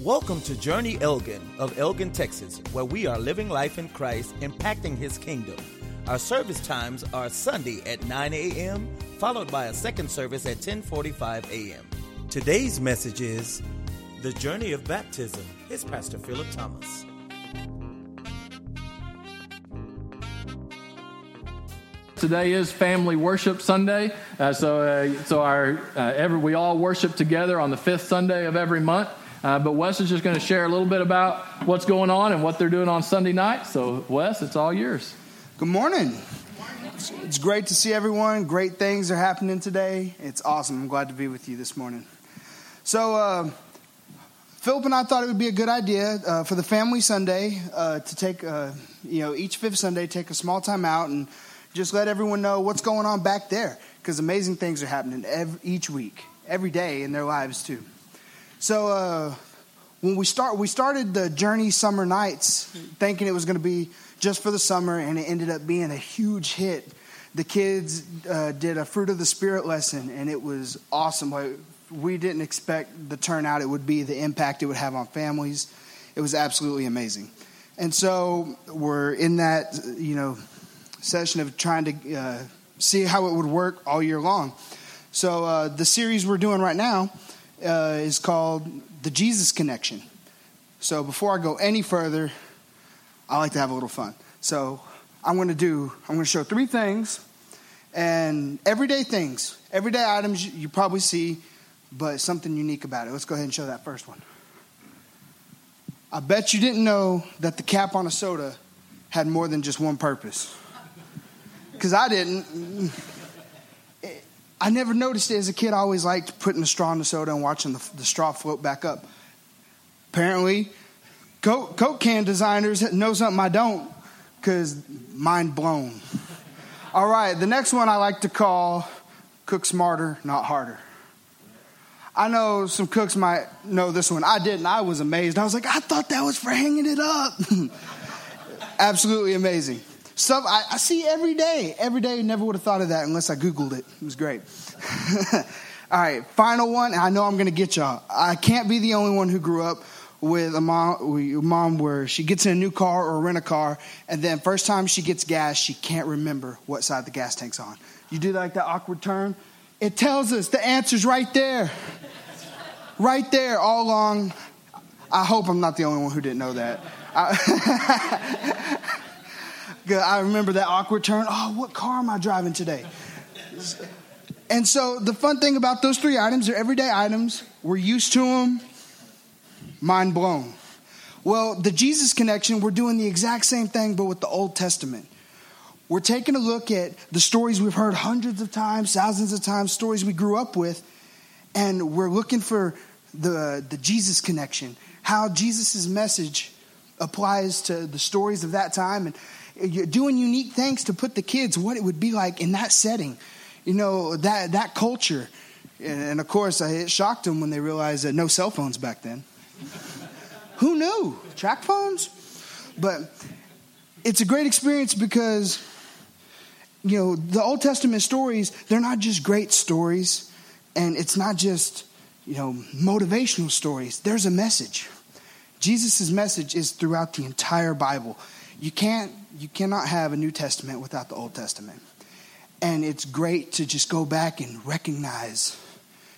Welcome to Journey Elgin of Elgin, Texas, where we are living life in Christ, impacting His kingdom. Our service times are Sunday at 9 a.m., followed by a second service at 10:45 a.m. Today's message is the journey of baptism. Here's Pastor Philip Thomas. Today is Family Worship Sunday, uh, so uh, so our uh, every we all worship together on the fifth Sunday of every month. Uh, but Wes is just going to share a little bit about what's going on and what they're doing on Sunday night. So, Wes, it's all yours. Good morning. It's great to see everyone. Great things are happening today. It's awesome. I'm glad to be with you this morning. So, uh, Philip and I thought it would be a good idea uh, for the family Sunday uh, to take, uh, you know, each fifth Sunday, take a small time out and just let everyone know what's going on back there because amazing things are happening every, each week, every day in their lives too. So uh, when we start, we started the Journey Summer Nights thinking it was going to be just for the summer, and it ended up being a huge hit. The kids uh, did a fruit of the spirit lesson, and it was awesome. We didn't expect the turnout it would be, the impact it would have on families. It was absolutely amazing. And so we're in that, you know, session of trying to uh, see how it would work all year long. So uh, the series we're doing right now uh, is called The Jesus Connection. So before I go any further, I like to have a little fun. So I'm going to do, I'm going to show three things and everyday things, everyday items you probably see, but something unique about it. Let's go ahead and show that first one. I bet you didn't know that the cap on a soda had more than just one purpose. Because I didn't. I never noticed it as a kid. I always liked putting the straw in the soda and watching the, the straw float back up. Apparently, Coke, Coke can designers know something I don't because mind blown. All right, the next one I like to call cook smarter, not harder. I know some cooks might know this one. I didn't. I was amazed. I was like, I thought that was for hanging it up. Absolutely amazing. Stuff I, I, see every day. Every day, never would have thought of that unless I Googled it. It was great. All right, final one. I know I'm going to get y'all. I can't be the only one who grew up with a mom, a mom where she gets in a new car or rent a car, and then first time she gets gas, she can't remember what side the gas tank's on. You do like that awkward turn. It tells us the answer's right there, right there all along. I hope I'm not the only one who didn't know that. I, I remember that awkward turn. Oh, what car am I driving today? And so the fun thing about those three items, they're everyday items. We're used to them. Mind blown. Well, the Jesus connection, we're doing the exact same thing, but with the Old Testament. We're taking a look at the stories we've heard hundreds of times, thousands of times, stories we grew up with, and we're looking for the, the Jesus connection, how Jesus' message applies to the stories of that time, and doing unique things to put the kids what it would be like in that setting, you know, that, that culture. And, of course, it shocked them when they realized that no cell phones back then. Who knew? Track phones? But it's a great experience because, you know, the Old Testament stories, they're not just great stories, and it's not just, you know, motivational stories. There's a message. Jesus' message is throughout the entire Bible. You can't you cannot have a New Testament without the Old Testament. And it's great to just go back and recognize.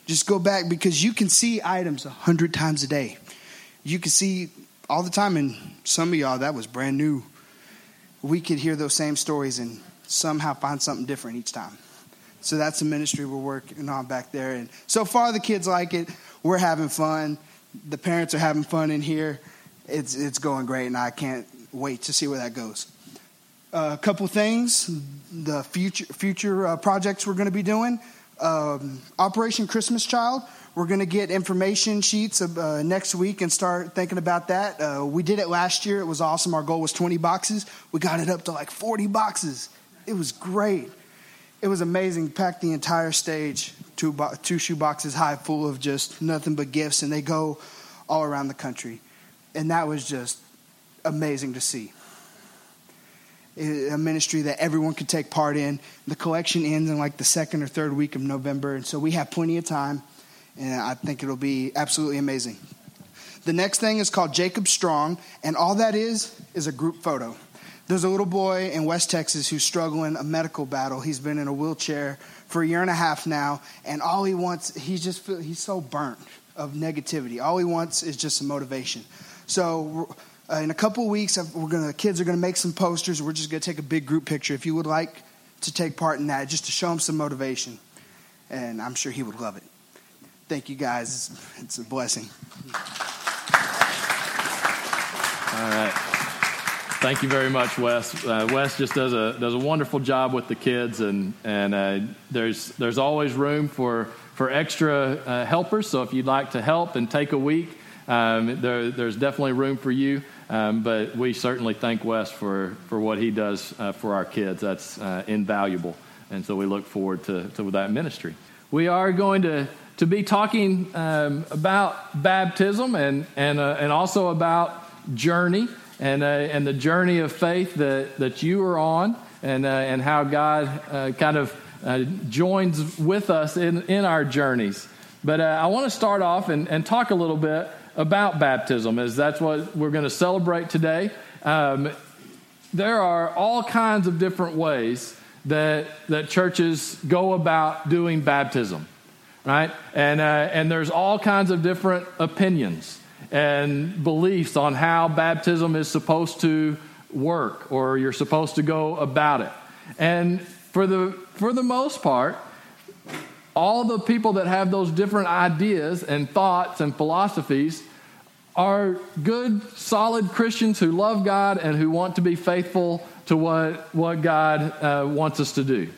Just go back because you can see items a hundred times a day. You can see all the time, and some of y'all, that was brand new. We could hear those same stories and somehow find something different each time. So that's the ministry we're working on back there. And so far, the kids like it. We're having fun. The parents are having fun in here. It's, it's going great, and I can't wait to see where that goes a couple things, the future future uh, projects we're going to be doing. Um, Operation Christmas Child. We're going to get information sheets uh, next week and start thinking about that. Uh, we did it last year. It was awesome. Our goal was 20 boxes. We got it up to like 40 boxes. It was great. It was amazing. Packed the entire stage, two, bo- two shoe boxes high, full of just nothing but gifts, and they go all around the country. And that was just amazing to see a ministry that everyone could take part in. The collection ends in like the second or third week of November, and so we have plenty of time, and I think it'll be absolutely amazing. The next thing is called Jacob Strong, and all that is is a group photo. There's a little boy in West Texas who's struggling a medical battle. He's been in a wheelchair for a year and a half now, and all he wants, he's just he's so burnt of negativity. All he wants is just some motivation. So uh, in a couple weeks, we're gonna the kids are gonna make some posters. We're just gonna take a big group picture. If you would like to take part in that, just to show him some motivation, and I'm sure he would love it. Thank you guys. It's, it's a blessing. All right. Thank you very much, Wes. Uh, Wes just does a does a wonderful job with the kids, and and uh, there's there's always room for for extra uh, helpers. So if you'd like to help and take a week, um, there, there's definitely room for you. Um, but we certainly thank Wes for, for what he does uh, for our kids. That's uh, invaluable. And so we look forward to, to that ministry. We are going to, to be talking um, about baptism and, and, uh, and also about journey and, uh, and the journey of faith that, that you are on and, uh, and how God uh, kind of joins with us in, in our journeys. But I want to start off and, and talk a little bit about baptism, as that's what we're going to celebrate today. Um, there are all kinds of different ways that, that churches go about doing baptism, right? And, uh, and there's all kinds of different opinions and beliefs on how baptism is supposed to work or you're supposed to go about it. And for the, for the most part, all the people that have those different ideas and thoughts and philosophies are good, solid Christians who love God and who want to be faithful to what, what God uh, wants us to do.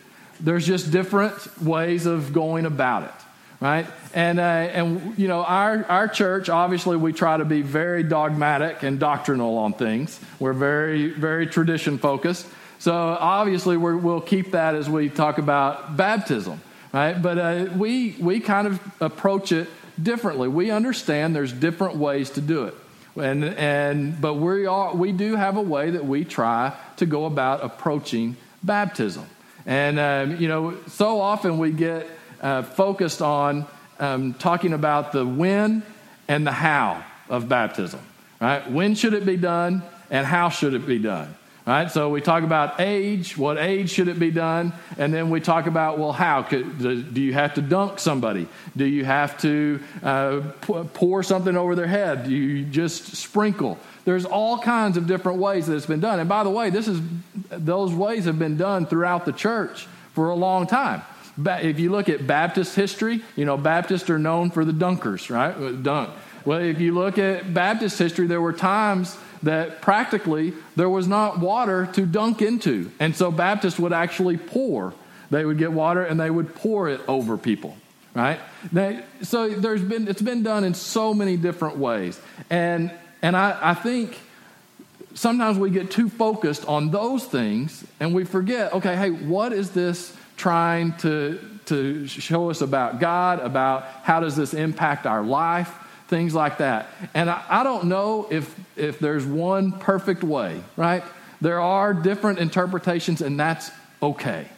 There's just different ways of going about it, right? And, uh, and you know, our, our church, obviously, we try to be very dogmatic and doctrinal on things. We're very, very tradition focused. So obviously, we will keep that as we talk about baptism right? But uh, we, we kind of approach it differently. We understand there's different ways to do it. And, and, but we, are, we do have a way that we try to go about approaching baptism. And, um, you know, so often we get uh, focused on um, talking about the when and the how of baptism, right? When should it be done and how should it be done? Right? So we talk about age, what age should it be done? And then we talk about, well, how? Do you have to dunk somebody? Do you have to uh, pour something over their head? Do you just sprinkle? There's all kinds of different ways that it's been done. And by the way, this is, those ways have been done throughout the church for a long time. If you look at Baptist history, you know, Baptists are known for the dunkers, right? Dunk. Well, if you look at Baptist history, there were times that practically there was not water to dunk into. And so Baptists would actually pour. They would get water and they would pour it over people, right? So there's been, it's been done in so many different ways. And, and I, I think sometimes we get too focused on those things and we forget, okay, hey, what is this trying to, to show us about God, about how does this impact our life? Things like that. And I, I don't know if, if there's one perfect way, right? There are different interpretations, and that's okay.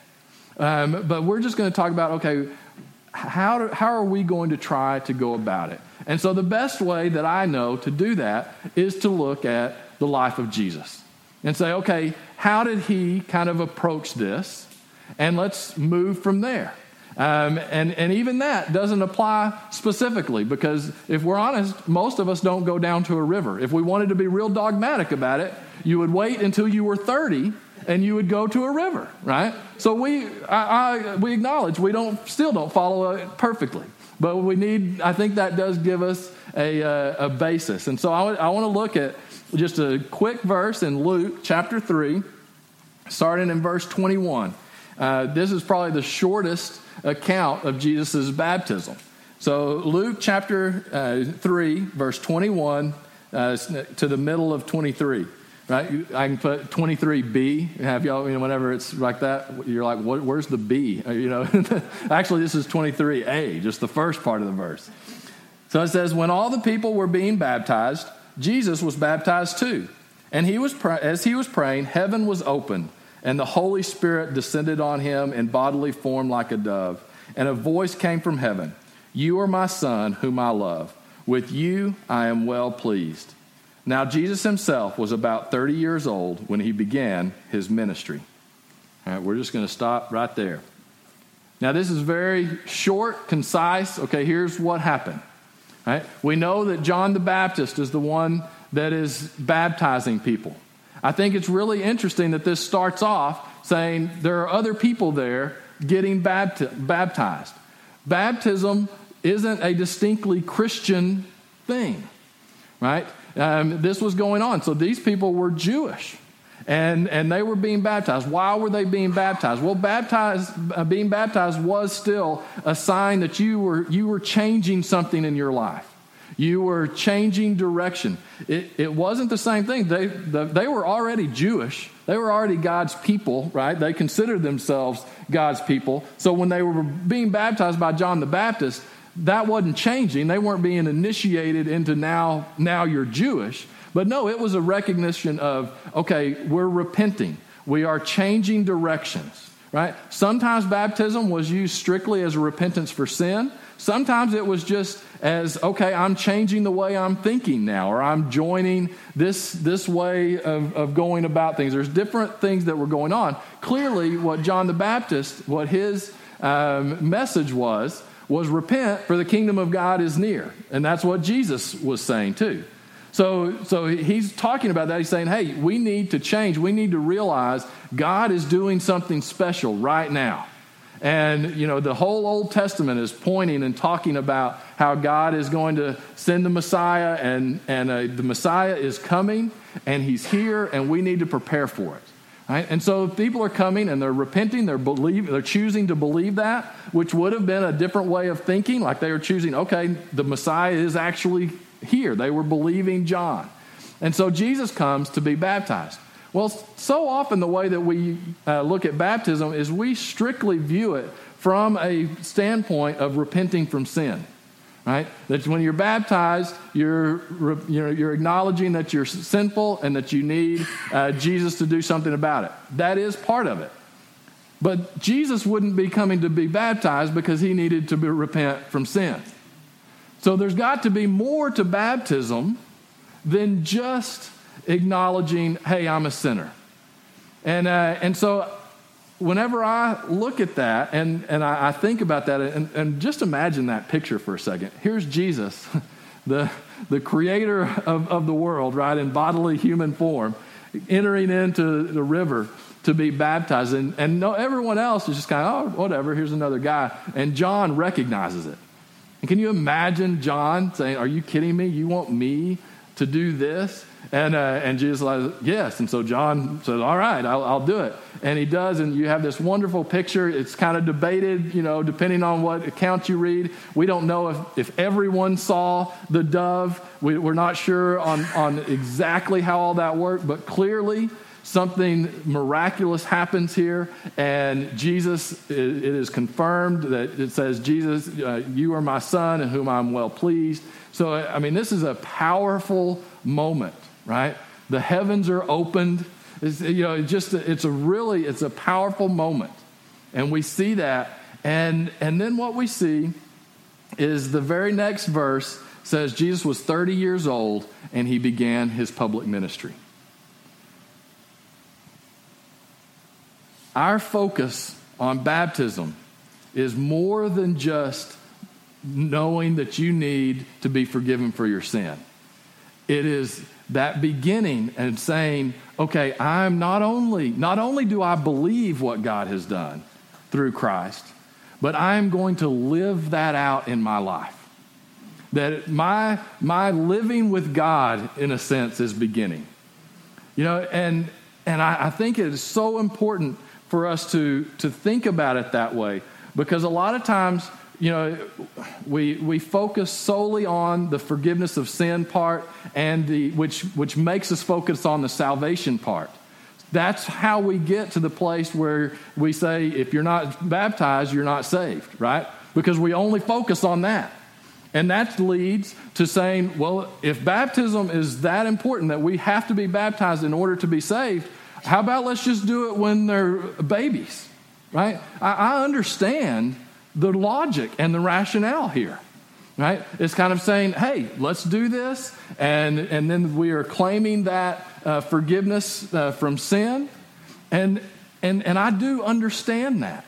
Um, but we're just going to talk about okay, how, do, how are we going to try to go about it? And so, the best way that I know to do that is to look at the life of Jesus and say, okay, how did he kind of approach this? And let's move from there. Um, and, and even that doesn't apply specifically because if we're honest, most of us don't go down to a river. If we wanted to be real dogmatic about it, you would wait until you were 30 and you would go to a river, right? So we, I, I, we acknowledge we don't, still don't follow it perfectly. But we need, I think that does give us a, a, a basis. And so I, I want to look at just a quick verse in Luke chapter 3, starting in verse 21. Uh, this is probably the shortest account of Jesus' baptism. So, Luke chapter uh, 3, verse 21 uh, to the middle of 23. Right? I can put 23b. Have y'all, you know, whenever it's like that, you're like, what, where's the B? You know, actually, this is 23a, just the first part of the verse. So it says, when all the people were being baptized, Jesus was baptized too. And he was, as he was praying, heaven was opened and the Holy Spirit descended on him in bodily form like a dove. And a voice came from heaven You are my son, whom I love. With you I am well pleased. Now, Jesus himself was about 30 years old when he began his ministry. All right, we're just going to stop right there. Now, this is very short, concise. Okay, here's what happened. Right? We know that John the Baptist is the one that is baptizing people. I think it's really interesting that this starts off saying there are other people there getting baptized. Baptism isn't a distinctly Christian thing, right? Um, this was going on. So these people were Jewish. And, and they were being baptized. Why were they being baptized? Well, baptized, uh, being baptized was still a sign that you were, you were changing something in your life. You were changing direction. It, it wasn't the same thing. They, the, they were already Jewish. They were already God's people, right? They considered themselves God's people. So when they were being baptized by John the Baptist, that wasn't changing. They weren't being initiated into now, now you're Jewish. But no, it was a recognition of, okay, we're repenting. We are changing directions, right? Sometimes baptism was used strictly as a repentance for sin. Sometimes it was just as, okay, I'm changing the way I'm thinking now, or I'm joining this, this way of, of going about things. There's different things that were going on. Clearly, what John the Baptist, what his um, message was, was repent, for the kingdom of God is near. And that's what Jesus was saying too. So, so he's talking about that. He's saying, hey, we need to change. We need to realize God is doing something special right now. And, you know, the whole Old Testament is pointing and talking about how God is going to send the Messiah, and, and uh, the Messiah is coming, and he's here, and we need to prepare for it. Right? And so people are coming and they're repenting, they're, believe, they're choosing to believe that, which would have been a different way of thinking. Like they were choosing, okay, the Messiah is actually here. They were believing John. And so Jesus comes to be baptized. Well, so often the way that we uh, look at baptism is we strictly view it from a standpoint of repenting from sin right? That when you're baptized, you're, you're, you're acknowledging that you're sinful and that you need uh, Jesus to do something about it. That is part of it. But Jesus wouldn't be coming to be baptized because he needed to repent from sin. So there's got to be more to baptism than just acknowledging, hey, I'm a sinner. And, uh, and so whenever I look at that and, and I, I think about that, and, and, just imagine that picture for a second. Here's Jesus, the, the creator of, of the world, right, in bodily human form, entering into the river to be baptized. And, and no, everyone else is just kind of, oh, whatever, here's another guy. And John recognizes it. And can you imagine John saying, Are you kidding me? You want me to do this? And, uh, and Jesus like, yes. And so John says, all right, I'll, I'll, do it. And he does. And you have this wonderful picture. It's kind of debated, you know, depending on what account you read. We don't know if, if everyone saw the dove. We, we're not sure on, on exactly how all that worked, but clearly something miraculous happens here. And Jesus, it, is confirmed that it says, Jesus, uh, you are my son in whom I'm well pleased. So, I mean, this is a powerful moment right? The heavens are opened. It's, you know, it's just it's a really it's a powerful moment, and we see that. And and then what we see is the very next verse says Jesus was 30 years old and he began his public ministry. Our focus on baptism is more than just knowing that you need to be forgiven for your sin. It is that beginning and saying, okay, I'm not only, not only do I believe what God has done through Christ, but I'm going to live that out in my life. That my, my living with God, in a sense, is beginning. You know, and, and I, I think it is so important for us to, to think about it that way because a lot of times you know, we, we focus solely on the forgiveness of sin part, and the, which, which makes us focus on the salvation part. That's how we get to the place where we say, if you're not baptized, you're not saved, right? Because we only focus on that. And that leads to saying, well, if baptism is that important that we have to be baptized in order to be saved, how about let's just do it when they're babies, right? I, I understand the logic and the rationale here. right? It's kind of saying, hey, let's do this. And, and then we are claiming that uh, forgiveness uh, from sin. And, and, and I do understand that.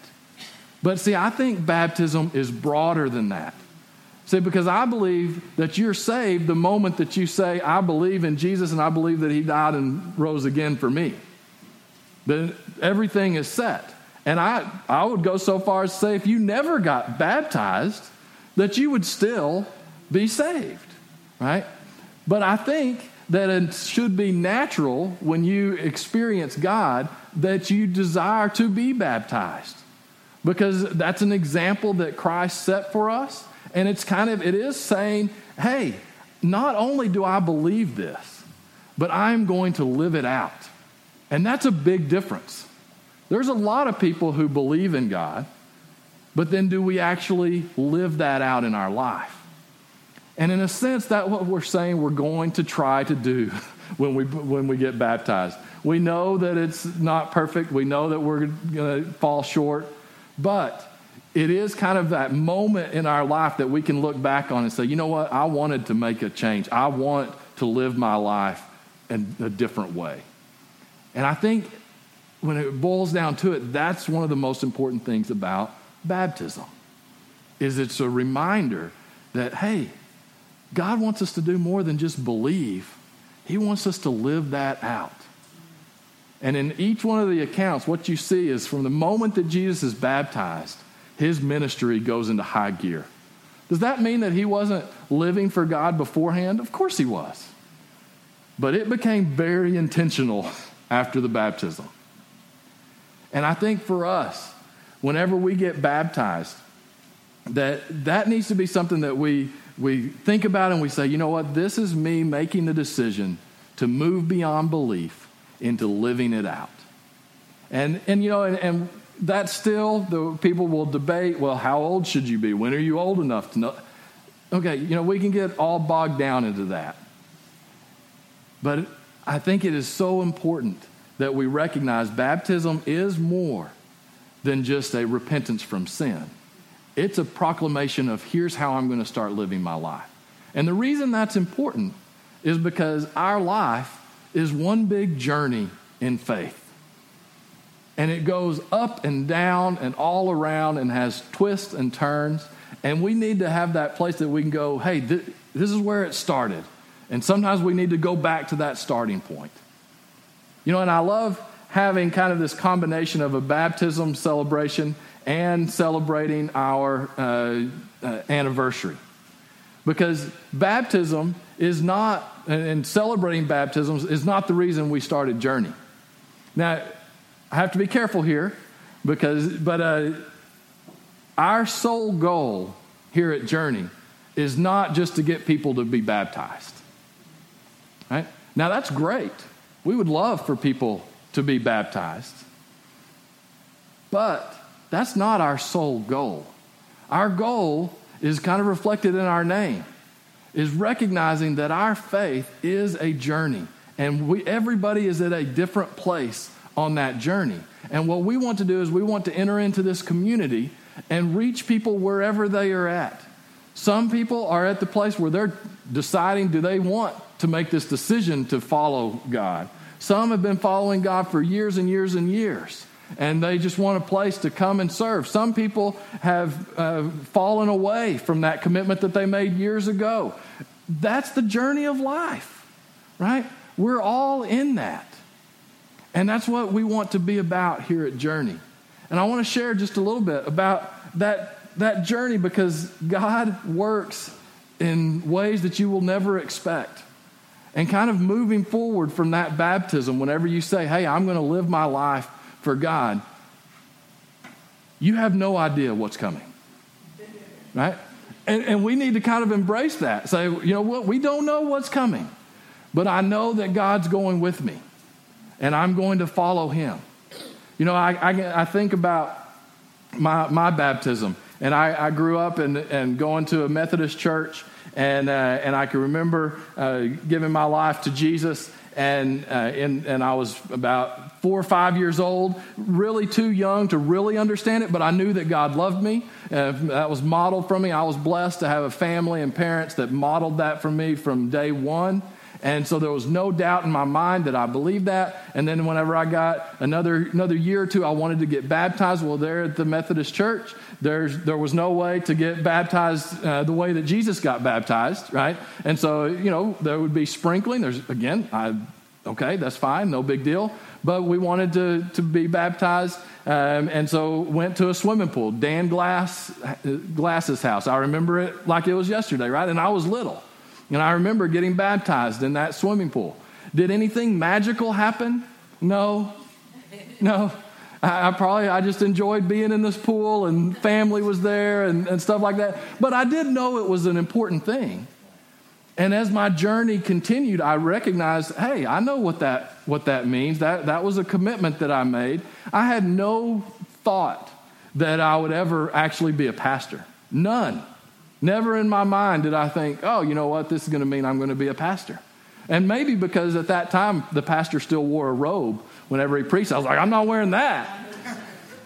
But see, I think baptism is broader than that. See, because I believe that you're saved the moment that you say, I believe in Jesus and I believe that he died and rose again for me. Then everything is set. And I, I would go so far as to say if you never got baptized, that you would still be saved, right? But I think that it should be natural when you experience God that you desire to be baptized because that's an example that Christ set for us. And it's kind of, it is saying, hey, not only do I believe this, but I'm going to live it out. And that's a big difference. There's a lot of people who believe in God, but then do we actually live that out in our life? And in a sense, that's what we're saying we're going to try to do when we, when we get baptized. We know that it's not perfect. We know that we're going to fall short. But it is kind of that moment in our life that we can look back on and say, you know what? I wanted to make a change. I want to live my life in a different way. And I think when it boils down to it, that's one of the most important things about baptism is it's a reminder that hey god wants us to do more than just believe. He wants us to live that out. And in each one of the accounts what you see is from the moment that jesus is baptized his ministry goes into high gear. Does that mean that he wasn't living for god beforehand? Of course he was. But it became very intentional after the baptism and i think for us whenever we get baptized, that that needs to be something that we we think about and we say, you know what, this is me making the decision to move beyond belief into living it out. And and you know, and, and that's still the people will debate, well, how old should you be? When are you old enough to know? Okay, you know, we can get all bogged down into that. But I think it is so important that we recognize baptism is more than just a repentance from sin. It's a proclamation of here's how I'm going to start living my life. And the reason that's important is because our life is one big journey in faith. And it goes up and down and all around and has twists and turns. And we need to have that place that we can go, hey, th- this is where it started. And sometimes we need to go back to that starting point. You know, and I love having kind of this combination of a baptism celebration and celebrating our uh, uh, anniversary. Because baptism is not, and celebrating baptisms is not the reason we started Journey. Now, I have to be careful here because, but uh, our sole goal here at Journey is not just to get people to be baptized. Right? Now, that's great. We would love for people to be baptized. But that's not our sole goal. Our goal is kind of reflected in our name, is recognizing that our faith is a journey. And we, everybody is at a different place on that journey. And what we want to do is we want to enter into this community and reach people wherever they are at. Some people are at the place where they're deciding do they want to make this decision to follow God. Some have been following God for years and years and years, and they just want a place to come and serve. Some people have uh, fallen away from that commitment that they made years ago. That's the journey of life, right? We're all in that. And that's what we want to be about here at Journey. And I want to share just a little bit about that, that journey because God works in ways that you will never expect and kind of moving forward from that baptism, whenever you say, Hey, I'm going to live my life for God, you have no idea what's coming. Right? And, and we need to kind of embrace that. Say, you know what? We don't know what's coming, but I know that God's going with me, and I'm going to follow Him. You know, I, I, I think about my, my baptism, and I, I grew up and, and going to a Methodist church and, uh, and I can remember uh, giving my life to Jesus. And, uh, and, and I was about four or five years old, really too young to really understand it, but I knew that God loved me. Uh, that was modeled for me. I was blessed to have a family and parents that modeled that for me from day one. And so there was no doubt in my mind that I believed that. And then whenever I got another, another year or two, I wanted to get baptized. Well, there at the Methodist Church, there's, there was no way to get baptized uh, the way that Jesus got baptized, right? And so, you know, there would be sprinkling. There's, again, I, okay, that's fine, no big deal. But we wanted to, to be baptized. Um, and so went to a swimming pool, Dan Glass, Glass's house. I remember it like it was yesterday, right? And I was little. And I remember getting baptized in that swimming pool. Did anything magical happen? No. No. I, I, probably, I just enjoyed being in this pool and family was there and, and stuff like that. But I did know it was an important thing. And as my journey continued, I recognized, hey, I know what that, what that means. That, that was a commitment that I made. I had no thought that I would ever actually be a pastor. None. Never in my mind did I think, oh, you know what, this is going to mean I'm going to be a pastor. And maybe because at that time the pastor still wore a robe whenever he preached. I was like, I'm not wearing that.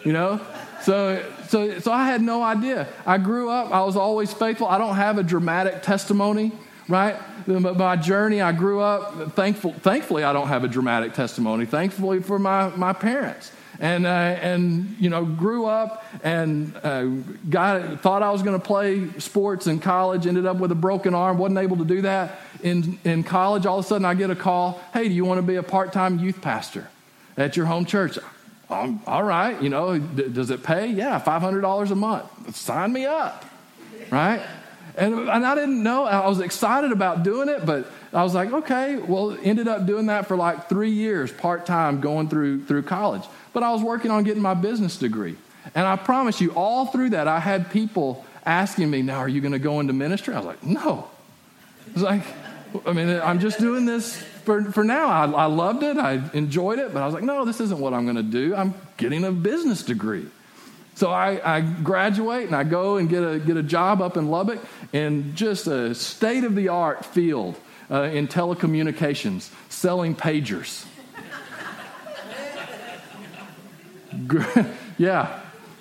You know? So, so, so I had no idea. I grew up, I was always faithful. I don't have a dramatic testimony, right? But My journey, I grew up, thankful, thankfully, I don't have a dramatic testimony. Thankfully for my, my parents and uh, and you know grew up and uh, got thought I was going to play sports in college. Ended up with a broken arm. wasn't able to do that in in college. All of a sudden, I get a call. Hey, do you want to be a part time youth pastor at your home church? Um, all right. You know, d- does it pay? Yeah, five hundred dollars a month. Sign me up. Right. And, and I didn't know. I was excited about doing it, but I was like, okay. Well, ended up doing that for like three years, part time, going through through college but I was working on getting my business degree. And I promise you, all through that, I had people asking me, Now, are you going to go into ministry? I was like, No. It's like, I mean, I'm just doing this for, for now. I, I loved it, I enjoyed it, but I was like, No, this isn't what I'm going to do. I'm getting a business degree. So I, I, graduate and I go and get a, get a job up in Lubbock in just a state of the art field uh, in telecommunications, selling pagers. yeah,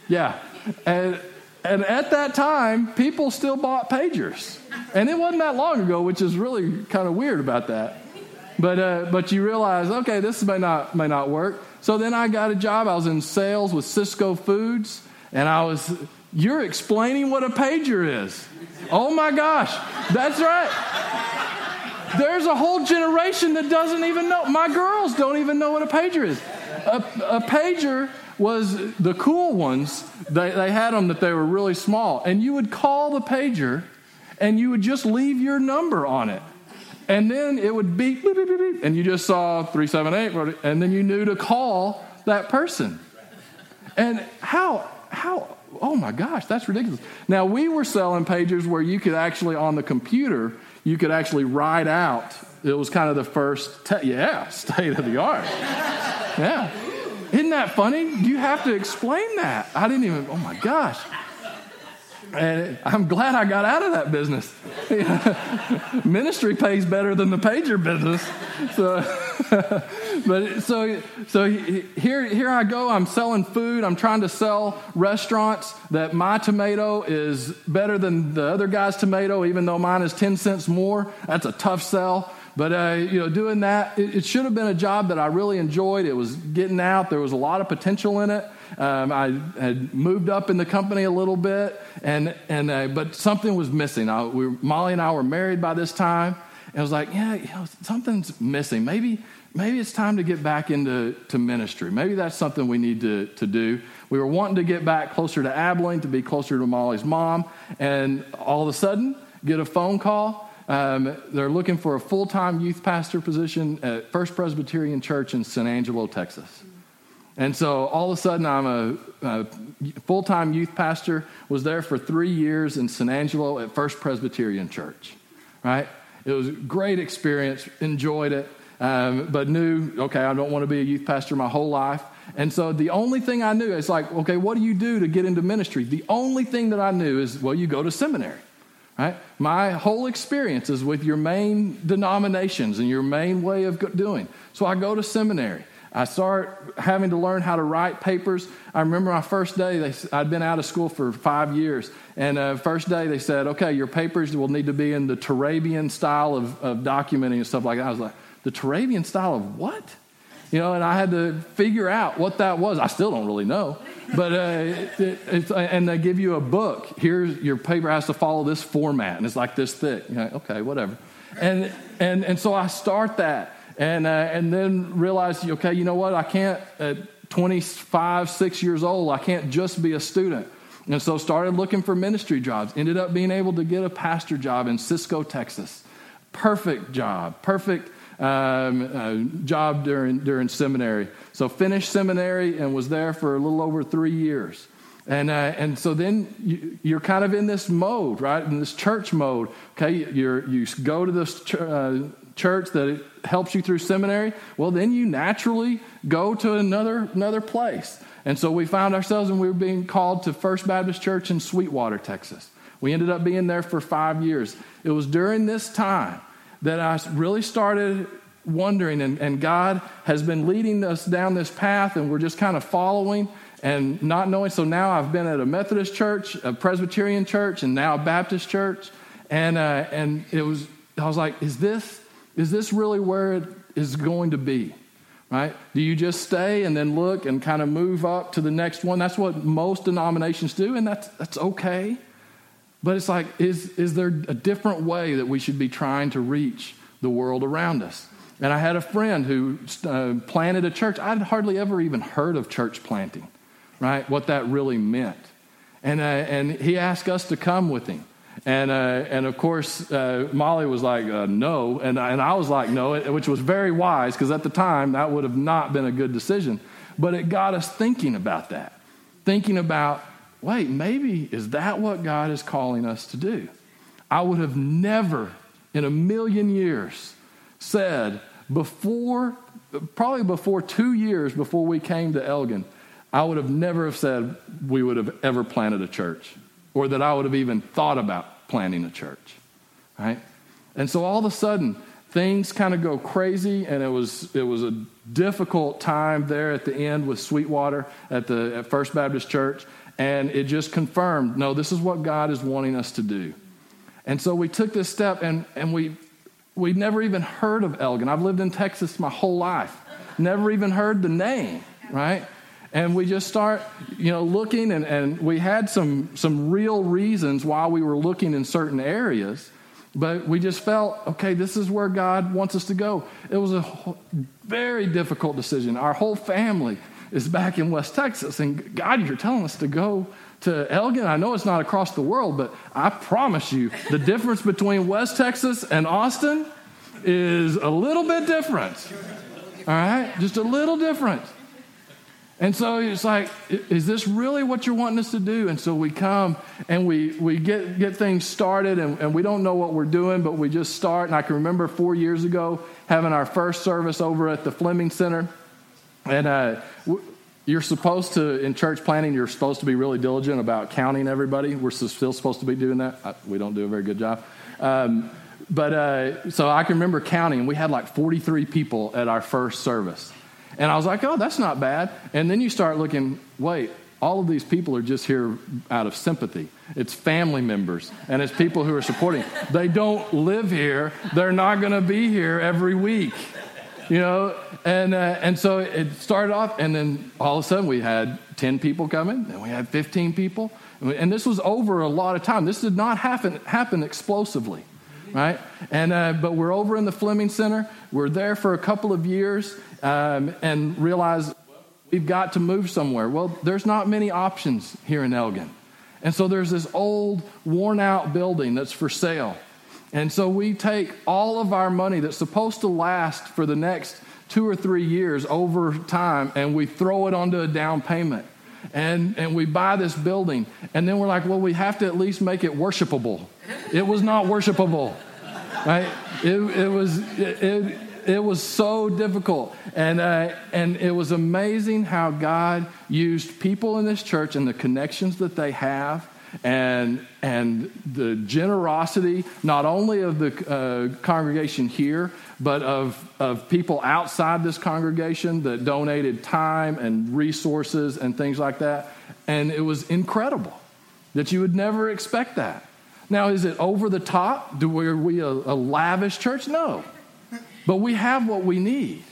yeah. And, and at that time, people still bought pagers. And it wasn't that long ago, which is really kind of weird about that. But, uh, but you realize, okay, this may not, may not work. So then I got a job. I was in sales with Sysco Foods. And I was, you're explaining what a pager is. Oh my gosh, that's right. There's a whole generation that doesn't even know. My girls don't even know what a pager is. A, a pager was the cool ones, they, they had them that they were really small. And you would call the pager and you would just leave your number on it. And then it would beep, and you just saw 378, and then you knew to call that person. And how, how, oh my gosh, that's ridiculous. Now, we were selling pagers where you could actually, on the computer, you could actually write out. It was kind of the first, te- yeah, state of the art. Yeah. Isn't that funny? You have to explain that. I didn't even, oh my gosh. And I'm glad I got out of that business. Ministry pays better than the pager business. So, but so so here here I go. I'm selling food. I'm trying to sell restaurants that my tomato is better than the other guy's tomato, even though mine is ten cents more. That's a tough sell. But, uh, you know, doing that, it, it, should have been a job that I really enjoyed. It was getting out, there was a lot of potential in it. Um, I had moved up in the company a little bit, and, and, uh, but something was missing. I, we, Molly and I were married by this time, and I was like, yeah, you know, something's missing. Maybe, maybe it's time to get back into to ministry. Maybe that's something we need to, to do. We were wanting to get back closer to Abilene, to be closer to Molly's mom, and all of a sudden, get a phone call um, they're looking for a full time youth pastor position at First Presbyterian Church in San Angelo, Texas. And so all of a sudden, I'm a, a full time youth pastor, was there for three years in San Angelo at First Presbyterian Church, right? It was a great experience, enjoyed it, um, but knew, okay, I don't want to be a youth pastor my whole life. And so the only thing I knew is like, okay, what do you do to get into ministry? The only thing that I knew is, well, you go to seminary Right? My whole experience is with your main denominations and your main way of doing. So I go to seminary. I start having to learn how to write papers. I remember my first day, they, I'd been out of school for five years. And uh, first day they said, okay, your papers will need to be in the Turabian style of, of documenting and stuff like that. I was like, the Turabian style of what? You know, and I had to figure out what that was. I still don't really know. But, uh, it, it, and they give you a book. Here's your paper has to follow this format, and it's like this thick. okay, whatever. And, and, and so I start that, and, uh, and then realize, okay, you know what? I can't, at 25, six years old, I can't just be a student. And so started looking for ministry jobs. Ended up being able to get a pastor job in Cisco, Texas. Perfect job, perfect um, uh, job during, during seminary. So finished seminary and was there for a little over three years. And, uh, and so then you, are kind of in this mode, right? In this church mode. Okay, you're, you go to this ch- uh, church that helps you through seminary. Well, then you naturally go to another, another place. And so we found ourselves and we were being called to First Baptist Church in Sweetwater, Texas. We ended up being there for five years. It was during this time that I really started wondering, and, and God has been leading us down this path, and we're just kind of following and not knowing. So now I've been at a Methodist church, a Presbyterian church, and now a Baptist church. And, uh, and it was, I was like, is this, is this really where it is going to be? Right? Do you just stay and then look and kind of move up to the next one? That's what most denominations do, and that's, that's okay. But it's like, is, is there a different way that we should be trying to reach the world around us? And I had a friend who uh, planted a church. I'd hardly ever even heard of church planting, right? What that really meant. And, uh, and he asked us to come with him. And, uh, and of course, uh, Molly was like, uh, no. And, and I was like, no, which was very wise because at the time that would have not been a good decision. But it got us thinking about that, thinking about, wait, maybe is that what God is calling us to do? I would have never in a million years said before, probably before two years before we came to Elgin, I would have never have said we would have ever planted a church or that I would have even thought about planting a church, right? And so all of a sudden, things kind of go crazy, and it was it was a difficult time there at the end with Sweetwater at the at First Baptist Church, and it just confirmed, no, this is what God is wanting us to do. And so we took this step, and and we We'd never even heard of Elgin. I've lived in Texas my whole life, never even heard the name, right? And we just start, you know, looking, and, and we had some, some real reasons why we were looking in certain areas, but we just felt, okay, this is where God wants us to go. It was a very difficult decision. Our whole family is back in West Texas, and God, you're telling us to go to Elgin. I know it's not across the world, but I promise you, the difference between West Texas and Austin is a little bit different. All right? Just a little different. And so it's like, is this really what you're wanting us to do? And so we come and we, we get, get things started, and, and we don't know what we're doing, but we just start. And I can remember four years ago having our first service over at the Fleming Center. And uh, you're supposed to, in church planning, you're supposed to be really diligent about counting everybody. We're still supposed to be doing that. We don't do a very good job. Um, but uh, so I can remember counting, we had like 43 people at our first service. And I was like, oh, that's not bad. And then you start looking, wait, all of these people are just here out of sympathy. It's family members and it's people who are supporting. They don't live here, they're not going to be here every week you know, and uh, and so it started off, and then all of a sudden we had ten people coming, then we had fifteen people, and this was over a lot of time. This did not happen happen explosively, right? And uh, but we're over in the Fleming Center. We're there for a couple of years, um, and realize we've got to move somewhere. Well, there's not many options here in Elgin, and so there's this old, worn out building that's for sale. And so we take all of our money that's supposed to last for the next two or three years over time and we throw it onto a down payment. And, and we buy this building. And then we're like, well, we have to at least make it worshipable. It was not worshipable. Right? It, it was, it, it, was so difficult. And, uh, and it was amazing how God used people in this church and the connections that they have and, and the generosity, not only of the uh, congregation here, but of, of people outside this congregation that donated time and resources and things like that. And it was incredible that you would never expect that. Now, is it over the top? Do we, are we a, a lavish church? No. But we have what we need.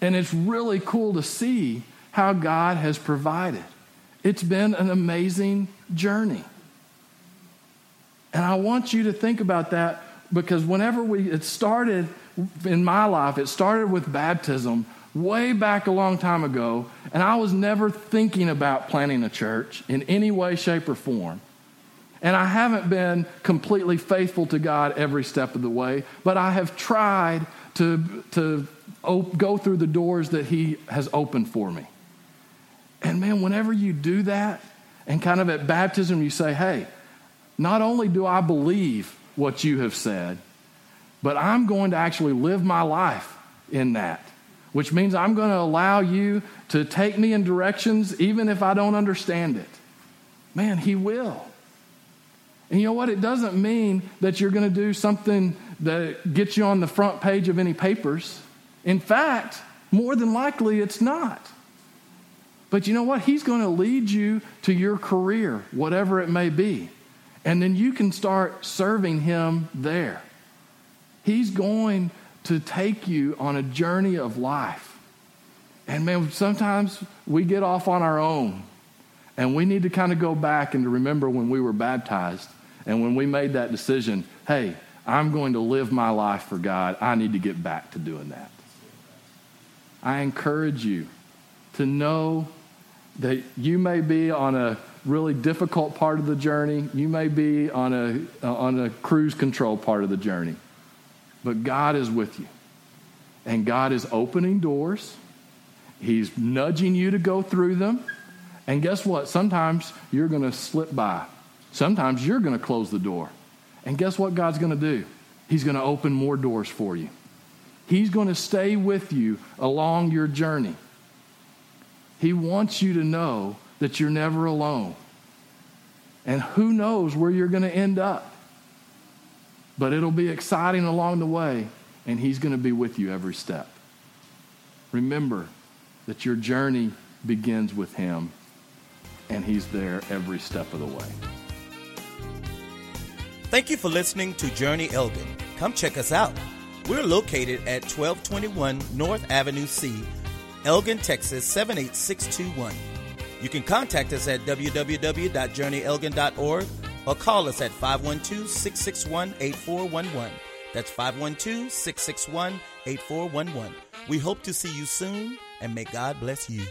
And it's really cool to see how God has provided. It's been an amazing journey. And I want you to think about that because whenever we, it started in my life, it started with baptism way back a long time ago, and I was never thinking about planting a church in any way, shape, or form. And I haven't been completely faithful to God every step of the way, but I have tried to, to op- go through the doors that He has opened for me. And man, whenever you do that, and kind of at baptism, you say, hey, not only do I believe what you have said, but I'm going to actually live my life in that, which means I'm going to allow you to take me in directions even if I don't understand it. Man, He will. And you know what? It doesn't mean that you're going to do something that gets you on the front page of any papers. In fact, more than likely, it's not. But you know what? He's going to lead you to your career, whatever it may be. And then you can start serving Him there. He's going to take you on a journey of life. And man, sometimes we get off on our own. And we need to kind of go back and to remember when we were baptized and when we made that decision hey, I'm going to live my life for God, I need to get back to doing that. I encourage you to know that you may be on a really difficult part of the journey. You may be on a, uh, on a cruise control part of the journey. But God is with you. And God is opening doors. He's nudging you to go through them. And guess what? Sometimes you're going to slip by. Sometimes you're going to close the door. And guess what God's going to do? He's going to open more doors for you. He's going to stay with you along your journey. He wants you to know that you're never alone. And who knows where you're going to end up. But it'll be exciting along the way, and He's going to be with you every step. Remember that your journey begins with Him, and He's there every step of the way. Thank you for listening to Journey Elgin. Come check us out. We're located at 1221 North Avenue C Elgin, Texas 78621. You can contact us at www.journeyelgin.org or call us at 512 661 8411. That's 512 661 8411. We hope to see you soon and may God bless you.